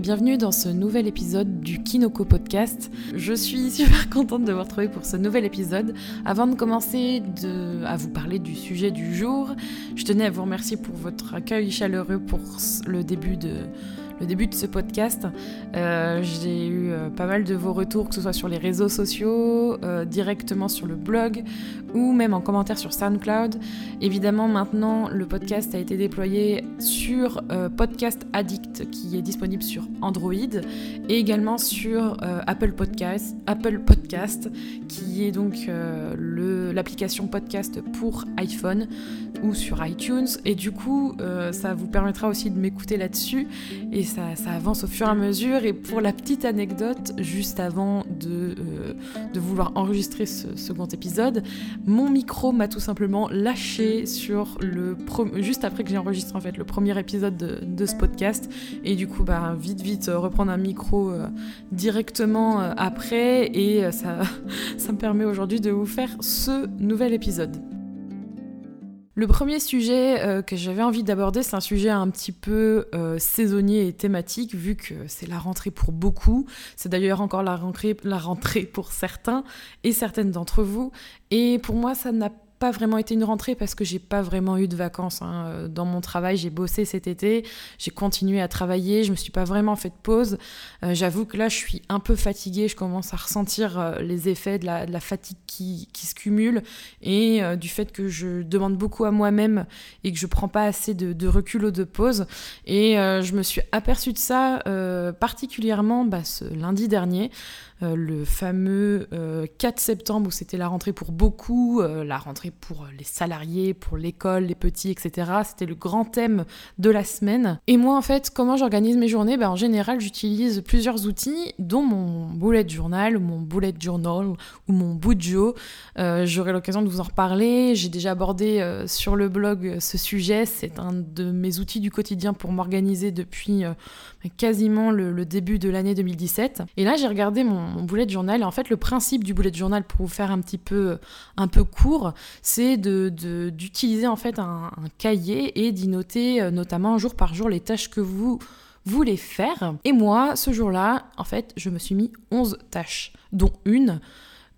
bienvenue dans ce nouvel épisode du Kinoko Podcast. Je suis super contente de vous retrouver pour ce nouvel épisode. Avant de commencer à vous parler du sujet du jour, je tenais à vous remercier pour votre accueil chaleureux pour le début de, le début de ce podcast. Euh, j'ai eu euh, pas mal de vos retours, que ce soit sur les réseaux sociaux, euh, directement sur le blog ou même en commentaire sur SoundCloud. Évidemment, maintenant, le podcast a été déployé sur Podcast Addict, qui est disponible sur Android, et également sur Apple Podcast, Apple Podcast, qui est donc l'application podcast pour iPhone ou sur iTunes. Et du coup, ça vous permettra aussi de m'écouter là-dessus. Et ça, avance au fur et à mesure. Et pour la petite anecdote, juste avant de, euh, vouloir enregistrer ce second épisode, mon micro m'a tout simplement lâché sur le juste après que j'ai enregistré en fait le premier épisode de, ce podcast. Et du coup, bah, vite, vite euh, reprendre un micro euh, directement après. Et ça, ça me permet aujourd'hui de vous faire ce nouvel épisode. Le premier sujet euh, que j'avais envie d'aborder, c'est un sujet un petit peu euh, saisonnier et thématique, vu que c'est la rentrée pour beaucoup. C'est d'ailleurs encore la rentrée, pour certains et certaines d'entre vous. Et pour moi, ça n'a pas vraiment été une rentrée parce que j'ai pas vraiment eu de vacances. Hein. Euh, dans mon travail, j'ai bossé cet été, j'ai continué à travailler, je me suis pas vraiment fait de pause. Euh, j'avoue que là, je suis un peu fatiguée, je commence à ressentir euh, les effets de la, fatigue qui, se cumule et du fait que je demande beaucoup à moi-même et que je prends pas assez de, recul ou de pause. Et je me suis aperçue de ça particulièrement bah, ce lundi dernier. Le fameux 4 euh, septembre où c'était la rentrée pour beaucoup, la rentrée pour les salariés, pour l'école, les petits, etc. C'était le grand thème de la semaine. Et moi, en fait, comment j'organise mes journées? Ben, En général, j'utilise plusieurs outils, dont mon bullet journal, ou mon bullet journal, ou mon Bujo. J'aurai l'occasion de vous en reparler. J'ai déjà abordé sur le blog ce sujet. C'est un de mes outils du quotidien pour m'organiser depuis quasiment le, début de l'année 2017. Et là, j'ai regardé mon, mon bullet journal. Et en fait, le principe du bullet journal, pour vous faire un petit peu, un peu court, c'est d'utiliser de, en fait un, cahier et d'y noter euh, notamment jour par jour les tâches que vous voulez faire. Et moi, ce jour-là, en fait, je me suis mis 11 tâches, dont une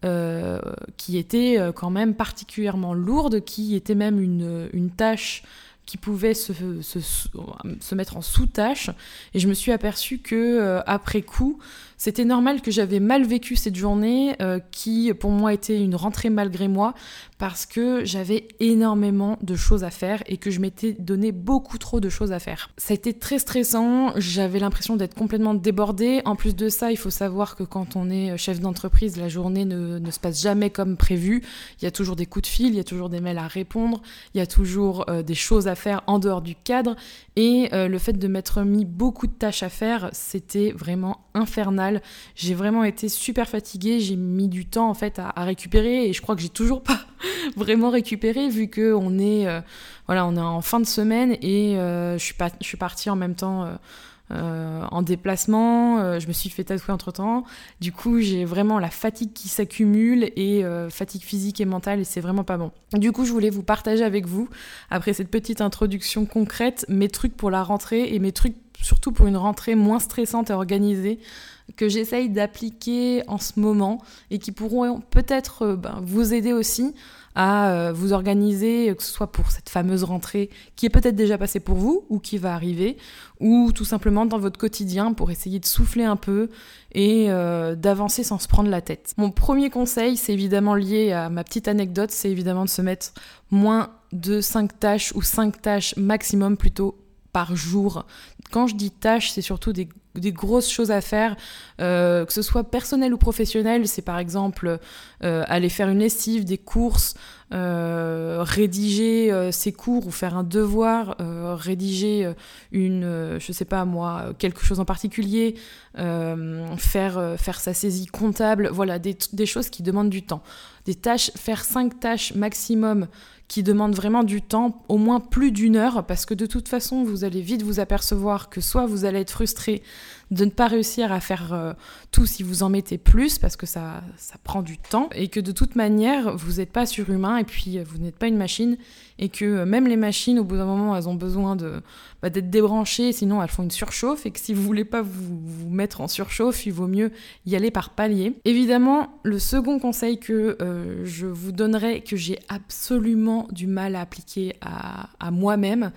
euh, qui était euh, quand même particulièrement lourde, qui était même une, une tâche qui pouvait se, se, se mettre en sous-tâche. Et je me suis aperçue que, euh, après coup, c'était normal que j'avais mal vécu cette journée, euh, qui pour moi était une rentrée malgré moi, parce que j'avais énormément de choses à faire et que je m'étais donné beaucoup trop de choses à faire. Ça a été très stressant, j'avais l'impression d'être complètement débordée. En plus de ça, il faut savoir que quand on est chef d'entreprise, la journée ne, ne, se passe jamais comme prévu. Il y a toujours des coups de fil, il y a toujours des mails à répondre, il y a toujours euh, des choses à faire en dehors du cadre. Et euh, le fait de m'être mis beaucoup de tâches à faire, c'était vraiment infernal. J'ai vraiment été super fatiguée, j'ai mis du temps en fait à, récupérer. Et je crois que j'ai toujours pas vraiment récupéré vu que on est euh, voilà, on est en fin de semaine et euh, je suis pas je suis partie en même temps euh, en déplacement, je me suis fait tatouer entre temps. Du coup, j'ai vraiment la fatigue qui s'accumule et fatigue physique et mentale et c'est vraiment pas bon. Du coup, je voulais vous partager avec vous, après cette petite introduction concrète, mes trucs pour la rentrée et mes trucs surtout pour une rentrée moins stressante et organisée que j'essaye d'appliquer en ce moment et qui pourront peut-être euh, ben, vous aider aussi à euh, vous organiser, que ce soit pour cette fameuse rentrée qui est peut-être déjà passée pour vous ou qui va arriver, ou tout simplement dans votre quotidien pour essayer de souffler un peu et euh, d'avancer sans se prendre la tête. Mon premier conseil, c'est évidemment lié à ma petite anecdote, c'est évidemment de se mettre moins de 5 tâches ou 5 tâches maximum plutôt par jour. Quand je dis tâches, c'est surtout des, grosses choses à faire, euh, que ce soit personnel ou professionnel. C'est par exemple euh, aller faire une lessive, des courses, euh, rédiger ses cours ou faire un devoir, rédiger une, je sais pas moi, quelque chose en particulier, faire, faire sa saisie comptable. Voilà, des, des choses qui demandent du temps. Des tâches, faire cinq tâches maximum qui demande vraiment du temps, au moins plus d'une heure, parce que de toute façon, vous allez vite vous apercevoir que soit vous allez être frustré de ne pas réussir à faire euh, tout si vous en mettez plus, parce que ça, ça prend du temps, et que de toute manière, vous n'êtes pas surhumain, et puis vous n'êtes pas une machine, et que même les machines, au bout d'un moment, elles ont besoin de, bah, d'être débranchées, sinon elles font une surchauffe, et que si vous voulez pas vous, vous mettre en surchauffe, il vaut mieux y aller par palier. Évidemment, le second conseil que je vous donnerai, que j'ai absolument du mal à appliquer à, à moi-même,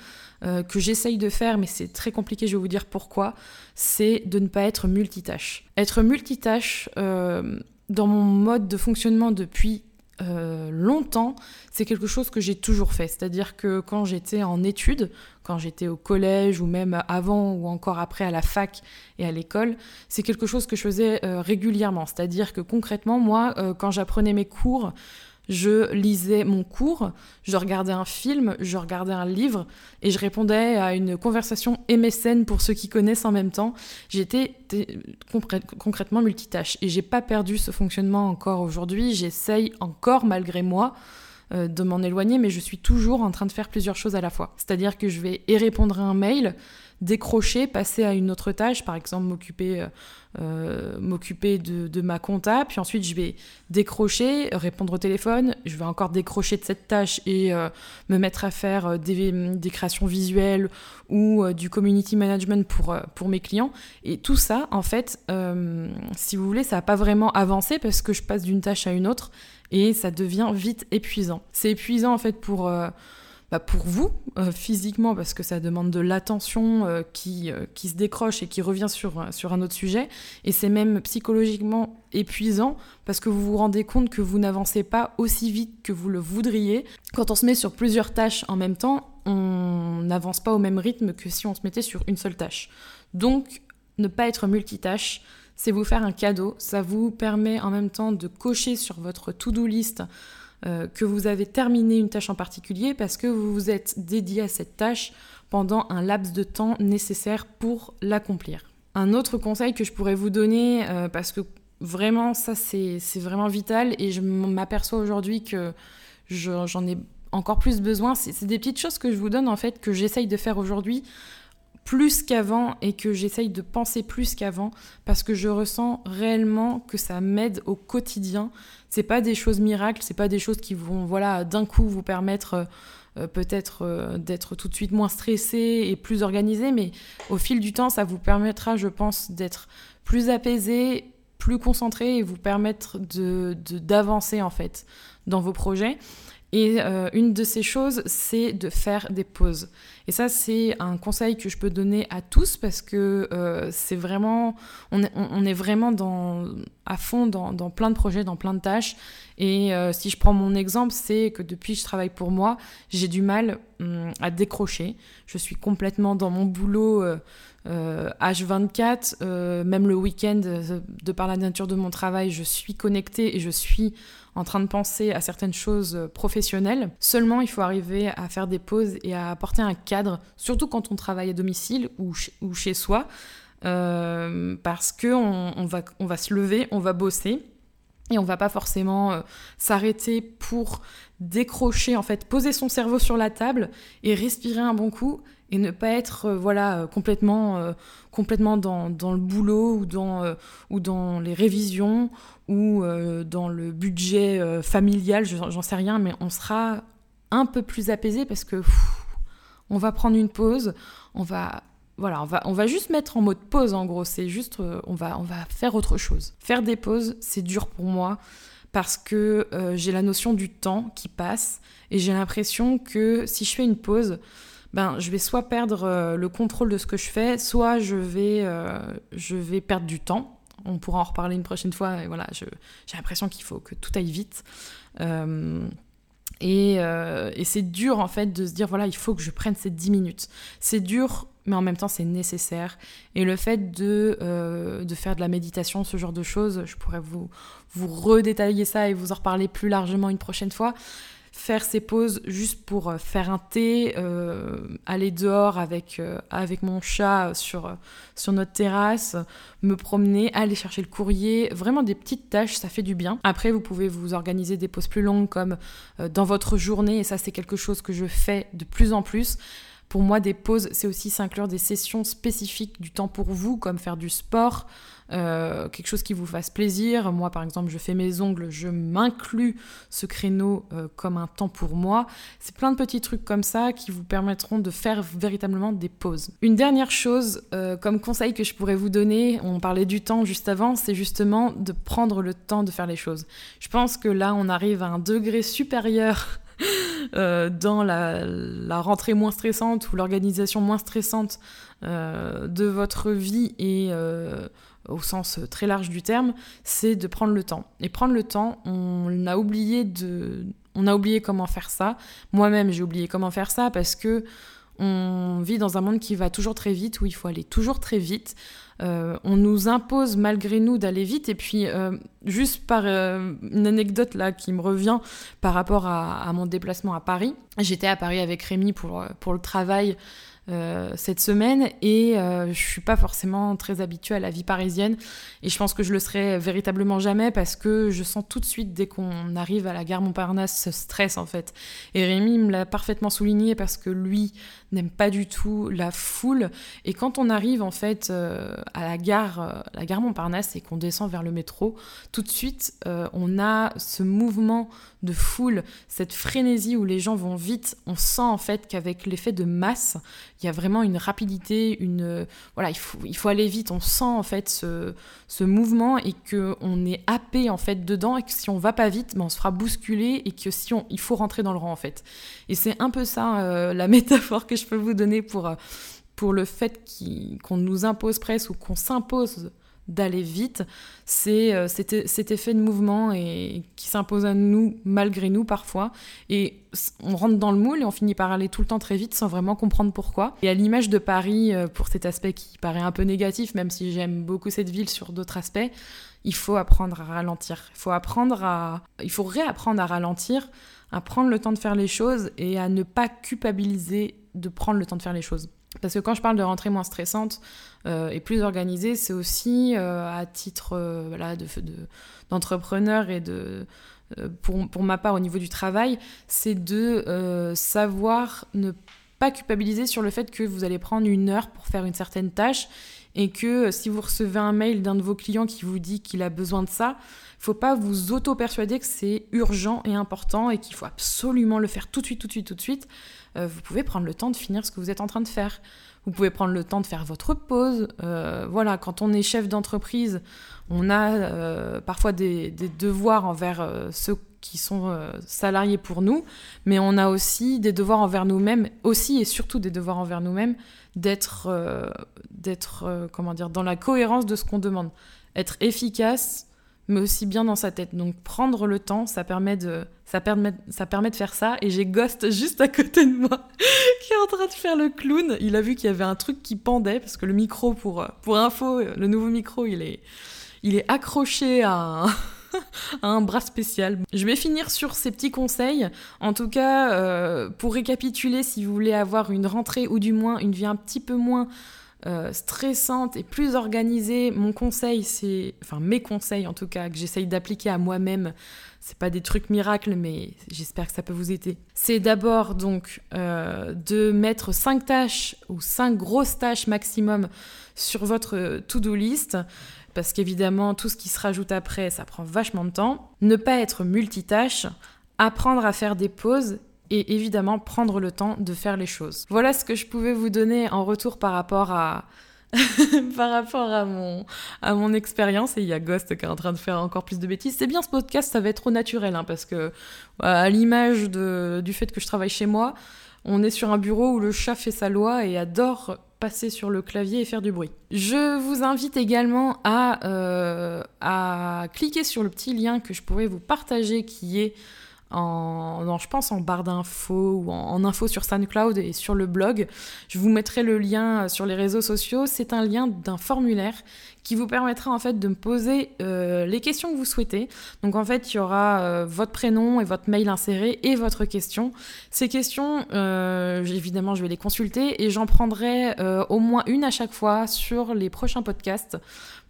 euh, que j'essaye de faire, mais c'est très compliqué, je vais vous dire pourquoi, c'est de ne pas être multitâche. Être multitâche, euh, dans mon mode de fonctionnement depuis euh, longtemps, c'est quelque chose que j'ai toujours fait. C'est-à-dire que quand j'étais en études, quand j'étais au collège ou même avant ou encore après à la fac et à l'école, c'est quelque chose que je faisais régulièrement. C'est-à-dire que concrètement, moi, quand j'apprenais mes cours, je lisais mon cours, je regardais un film, je regardais un livre et je répondais à une conversation MSN pour ceux qui connaissent en même temps. J'étais concrètement multitâche et j'ai pas perdu ce fonctionnement encore aujourd'hui. J'essaye encore malgré moi euh, de m'en éloigner, mais je suis toujours en train de faire plusieurs choses à la fois. C'est-à-dire que je vais et répondre à un mail, décrocher, passer à une autre tâche, par exemple m'occuper euh, euh, m'occuper de, ma compta, puis ensuite je vais décrocher, répondre au téléphone, je vais encore décrocher de cette tâche et euh, me mettre à faire des, créations visuelles ou du community management pour, pour mes clients. Et tout ça, en fait, si vous voulez, ça n'a pas vraiment avancé parce que je passe d'une tâche à une autre et ça devient vite épuisant. C'est épuisant en fait pour bah, pour vous, euh, physiquement, parce que ça demande de l'attention euh, qui, euh, qui se décroche et qui revient sur, sur un autre sujet. Et c'est même psychologiquement épuisant parce que vous vous rendez compte que vous n'avancez pas aussi vite que vous le voudriez. Quand on se met sur plusieurs tâches en même temps, on n'avance pas au même rythme que si on se mettait sur une seule tâche. Donc, ne pas être multitâche, c'est vous faire un cadeau. Ça vous permet en même temps de cocher sur votre to-do list euh, que vous avez terminé une tâche en particulier parce que vous vous êtes dédié à cette tâche pendant un laps de temps nécessaire pour l'accomplir. Un autre conseil que je pourrais vous donner, euh, parce que vraiment ça c'est vraiment vital et je m'aperçois aujourd'hui que j'en ai encore plus besoin, c'est des petites choses que je vous donne en fait, que j'essaye de faire aujourd'hui plus qu'avant et que j'essaye de penser plus qu'avant parce que je ressens réellement que ça m'aide au quotidien. C'est pas des choses miracles, c'est pas des choses qui vont voilà d'un coup vous permettre euh, euh, peut-être euh, d'être tout de suite moins stressé et plus organisé, mais au fil du temps, ça vous permettra, je pense, d'être plus apaisé, plus concentré et vous permettre de d'avancer en fait dans vos projets. Et euh, une de ces choses, c'est de faire des pauses. Et ça, c'est un conseil que je peux donner à tous parce que euh, c'est vraiment, on est, vraiment à fond dans, plein de projets, dans plein de tâches. Et euh, si je prends mon exemple, c'est que depuis que je travaille pour moi, j'ai du mal hum, à décrocher. Je suis complètement dans mon boulot. H24, même le week-end, de par la nature de mon travail, je suis connectée et je suis en train de penser à certaines choses professionnelles. Seulement, il faut arriver à faire des pauses et à apporter un cadre, surtout quand on travaille à domicile ou, chez soi, euh, parce que on, va, se lever, on va bosser. Et on va pas forcément euh, s'arrêter pour décrocher, en fait, poser son cerveau sur la table et respirer un bon coup et ne pas être euh, voilà complètement complètement dans, dans, le boulot ou dans ou dans les révisions ou euh, dans le budget euh, familial, j'en sais rien, mais on sera un peu plus apaisé parce que on va prendre une pause, on va voilà, on va, on va juste mettre en mode pause en gros, c'est juste euh, on, va, on va faire autre chose. Faire des pauses, c'est dur pour moi parce que j'ai la notion du temps qui passe et j'ai l'impression que si je fais une pause, ben, je vais soit perdre le contrôle de ce que je fais, soit je vais, je vais perdre du temps on pourra en reparler une prochaine fois. Et voilà, j'ai l'impression qu'il faut que tout aille vite. Euh, euh, et, c'est dur en fait de se dire voilà, il faut que je prenne ces 10 minutes. C'est dur, mais en même temps c'est nécessaire. Et le fait de, euh, de faire de la méditation, ce genre de choses, je pourrais vous, vous redétailler ça et vous en reparler plus largement une prochaine fois faire ces pauses juste pour euh, faire un thé, euh, aller dehors avec, euh, mon chat sur, sur notre terrasse, me promener, aller chercher le courrier, vraiment des petites tâches, ça fait du bien. Après, vous pouvez vous organiser des pauses plus longues comme dans votre journée, et ça c'est quelque chose que je fais de plus en plus Pour moi, des pauses, c'est aussi s'inclure des sessions spécifiques du temps pour vous, comme faire du sport, euh, quelque chose qui vous fasse plaisir. Moi, par exemple, je fais mes ongles, je m'inclus ce créneau euh, comme un temps pour moi. C'est plein de petits trucs comme ça qui vous permettront de faire véritablement des pauses. Une dernière chose, euh, comme conseil que je pourrais vous donner, on parlait du temps juste avant, c'est justement de prendre le temps de faire les choses. Je pense que là, on arrive à un degré supérieur dans la, rentrée moins stressante ou l'organisation moins stressante de votre vie et au sens très large du terme, c'est de prendre le temps. Et prendre le temps, on a oublié de, on a oublié comment faire ça. Moi-même, j'ai oublié comment faire ça parce que on vit dans un monde qui va toujours très vite, où il faut aller toujours très vite. Euh, on nous impose malgré nous d'aller vite. Et puis, euh, juste par euh, une anecdote là qui me revient par rapport à, à mon déplacement à Paris. J'étais à Paris avec Rémi pour, pour le travail euh, cette semaine et euh, je suis pas forcément très habituée à la vie parisienne et je pense que je le serai véritablement jamais parce que je sens tout de suite dès qu'on arrive à la gare Montparnasse ce stress en fait. Et Rémi me l'a parfaitement souligné parce que lui n'aime pas du tout la foule et quand on arrive en fait euh, à la gare, la gare Montparnasse et qu'on descend vers le métro, tout de suite on a ce mouvement de foule, cette frénésie où les gens vont vite. On sent en fait qu'avec l'effet de masse, il y a vraiment une rapidité, une voilà, il faut, il faut aller vite. On sent en fait ce, ce mouvement et que on est happé en fait dedans et que si on va pas vite, ben, on se fera bousculer et que si on, il faut rentrer dans le rang en fait. Et c'est un peu ça euh, la métaphore que je peux vous donner pour euh, pour le fait qu'on nous impose presque ou qu'on s'impose d'aller vite, c'est euh, cet, effet de mouvement et, qui s'impose à nous malgré nous parfois. Et on rentre dans le moule et on finit par aller tout le temps très vite sans vraiment comprendre pourquoi. Et à l'image de Paris, euh, pour cet aspect qui paraît un peu négatif, même si j'aime beaucoup cette ville sur d'autres aspects, il faut apprendre à ralentir. Il faut apprendre à, il faut réapprendre à ralentir, à prendre le temps de faire les choses et à ne pas culpabiliser de prendre le temps de faire les choses. Parce que quand je parle de rentrée moins stressante euh, et plus organisée, c'est aussi euh, à titre euh, voilà, de, d'entrepreneur et de, pour, pour, ma part au niveau du travail, c'est de savoir ne pas culpabiliser sur le fait que vous allez prendre une heure pour faire une certaine tâche et que si vous recevez un mail d'un de vos clients qui vous dit qu'il a besoin de ça, faut pas vous auto-persuader que c'est urgent et important et qu'il faut absolument le faire tout de suite, tout de suite, tout de suite. Euh, vous pouvez prendre le temps de finir ce que vous êtes en train de faire. Vous pouvez prendre le temps de faire votre pause. Euh, voilà, quand on est chef d'entreprise, on a euh, parfois des, devoirs envers ceux qui sont salariés pour nous, mais on a aussi des devoirs envers nous-mêmes, aussi et surtout des devoirs envers nous-mêmes, d'être, d'être, comment dire, dans la cohérence de ce qu'on demande, être efficace, mais aussi bien dans sa tête. Donc prendre le temps, ça permet de, faire ça. Et j'ai Ghost juste à côté de moi qui est en train de faire le clown. Il a vu qu'il y avait un truc qui pendait parce que le micro, pour, info, le nouveau micro, il est, accroché à un, à un bras spécial. Je vais finir sur ces petits conseils. En tout cas, euh, pour récapituler, si vous voulez avoir une rentrée ou du moins une vie un petit peu moins euh, stressante et plus organisée, mon conseil, c'est, enfin mes conseils en tout cas, que j'essaye d'appliquer à moi-même, c'est pas des trucs miracles, mais j'espère que ça peut vous aider. C'est d'abord donc euh, de mettre 5 tâches ou 5 grosses tâches maximum sur votre to-do list parce qu'évidemment, tout ce qui se rajoute après, ça prend vachement de temps. Ne pas être multitâche, apprendre à faire des pauses et évidemment prendre le temps de faire les choses. Voilà ce que je pouvais vous donner en retour par rapport à mon à expérience et il y a Ghost qui est en train de faire encore plus de bêtises. C'est bien ce podcast, ça va être trop naturel hein, parce que à l'image du fait que je travaille chez moi, on est sur un bureau où le chat fait sa loi et adore passer sur le clavier et faire du bruit. Je vous invite également à, euh, à cliquer sur le petit lien que je pourrais vous partager qui est en, je pense en barre d'infos ou en, info sur SoundCloud et sur le blog. Je vous mettrai le lien sur les réseaux sociaux. C'est un lien d'un formulaire qui vous permettra en fait de me poser euh, les questions que vous souhaitez. Donc en fait, il y aura euh, votre prénom et votre mail inséré et votre question. Ces questions, euh, évidemment, je vais les consulter et j'en prendrai au moins une à chaque fois sur les prochains podcasts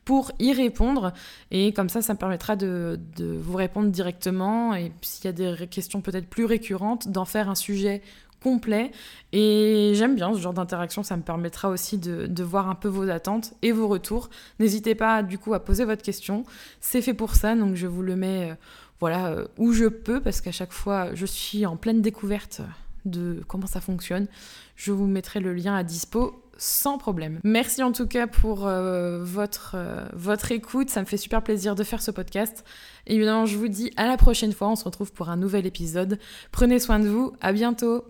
pour y répondre. Et comme ça, ça me permettra de, vous répondre directement. Et s'il y a des questions peut-être plus récurrentes, d'en faire un sujet complet. Et j'aime bien ce genre d'interaction, ça me permettra aussi de, voir un peu vos attentes et vos retours. N'hésitez pas du coup à poser votre question. C'est fait pour ça, donc je vous le mets euh, voilà, euh, où je peux, parce qu'à chaque fois, je suis en pleine découverte de comment ça fonctionne. Je vous mettrai le lien à dispo sans problème. Merci en tout cas pour euh, votre, votre écoute, ça me fait super plaisir de faire ce podcast. Évidemment, je vous dis à la prochaine fois, on se retrouve pour un nouvel épisode. Prenez soin de vous, à bientôt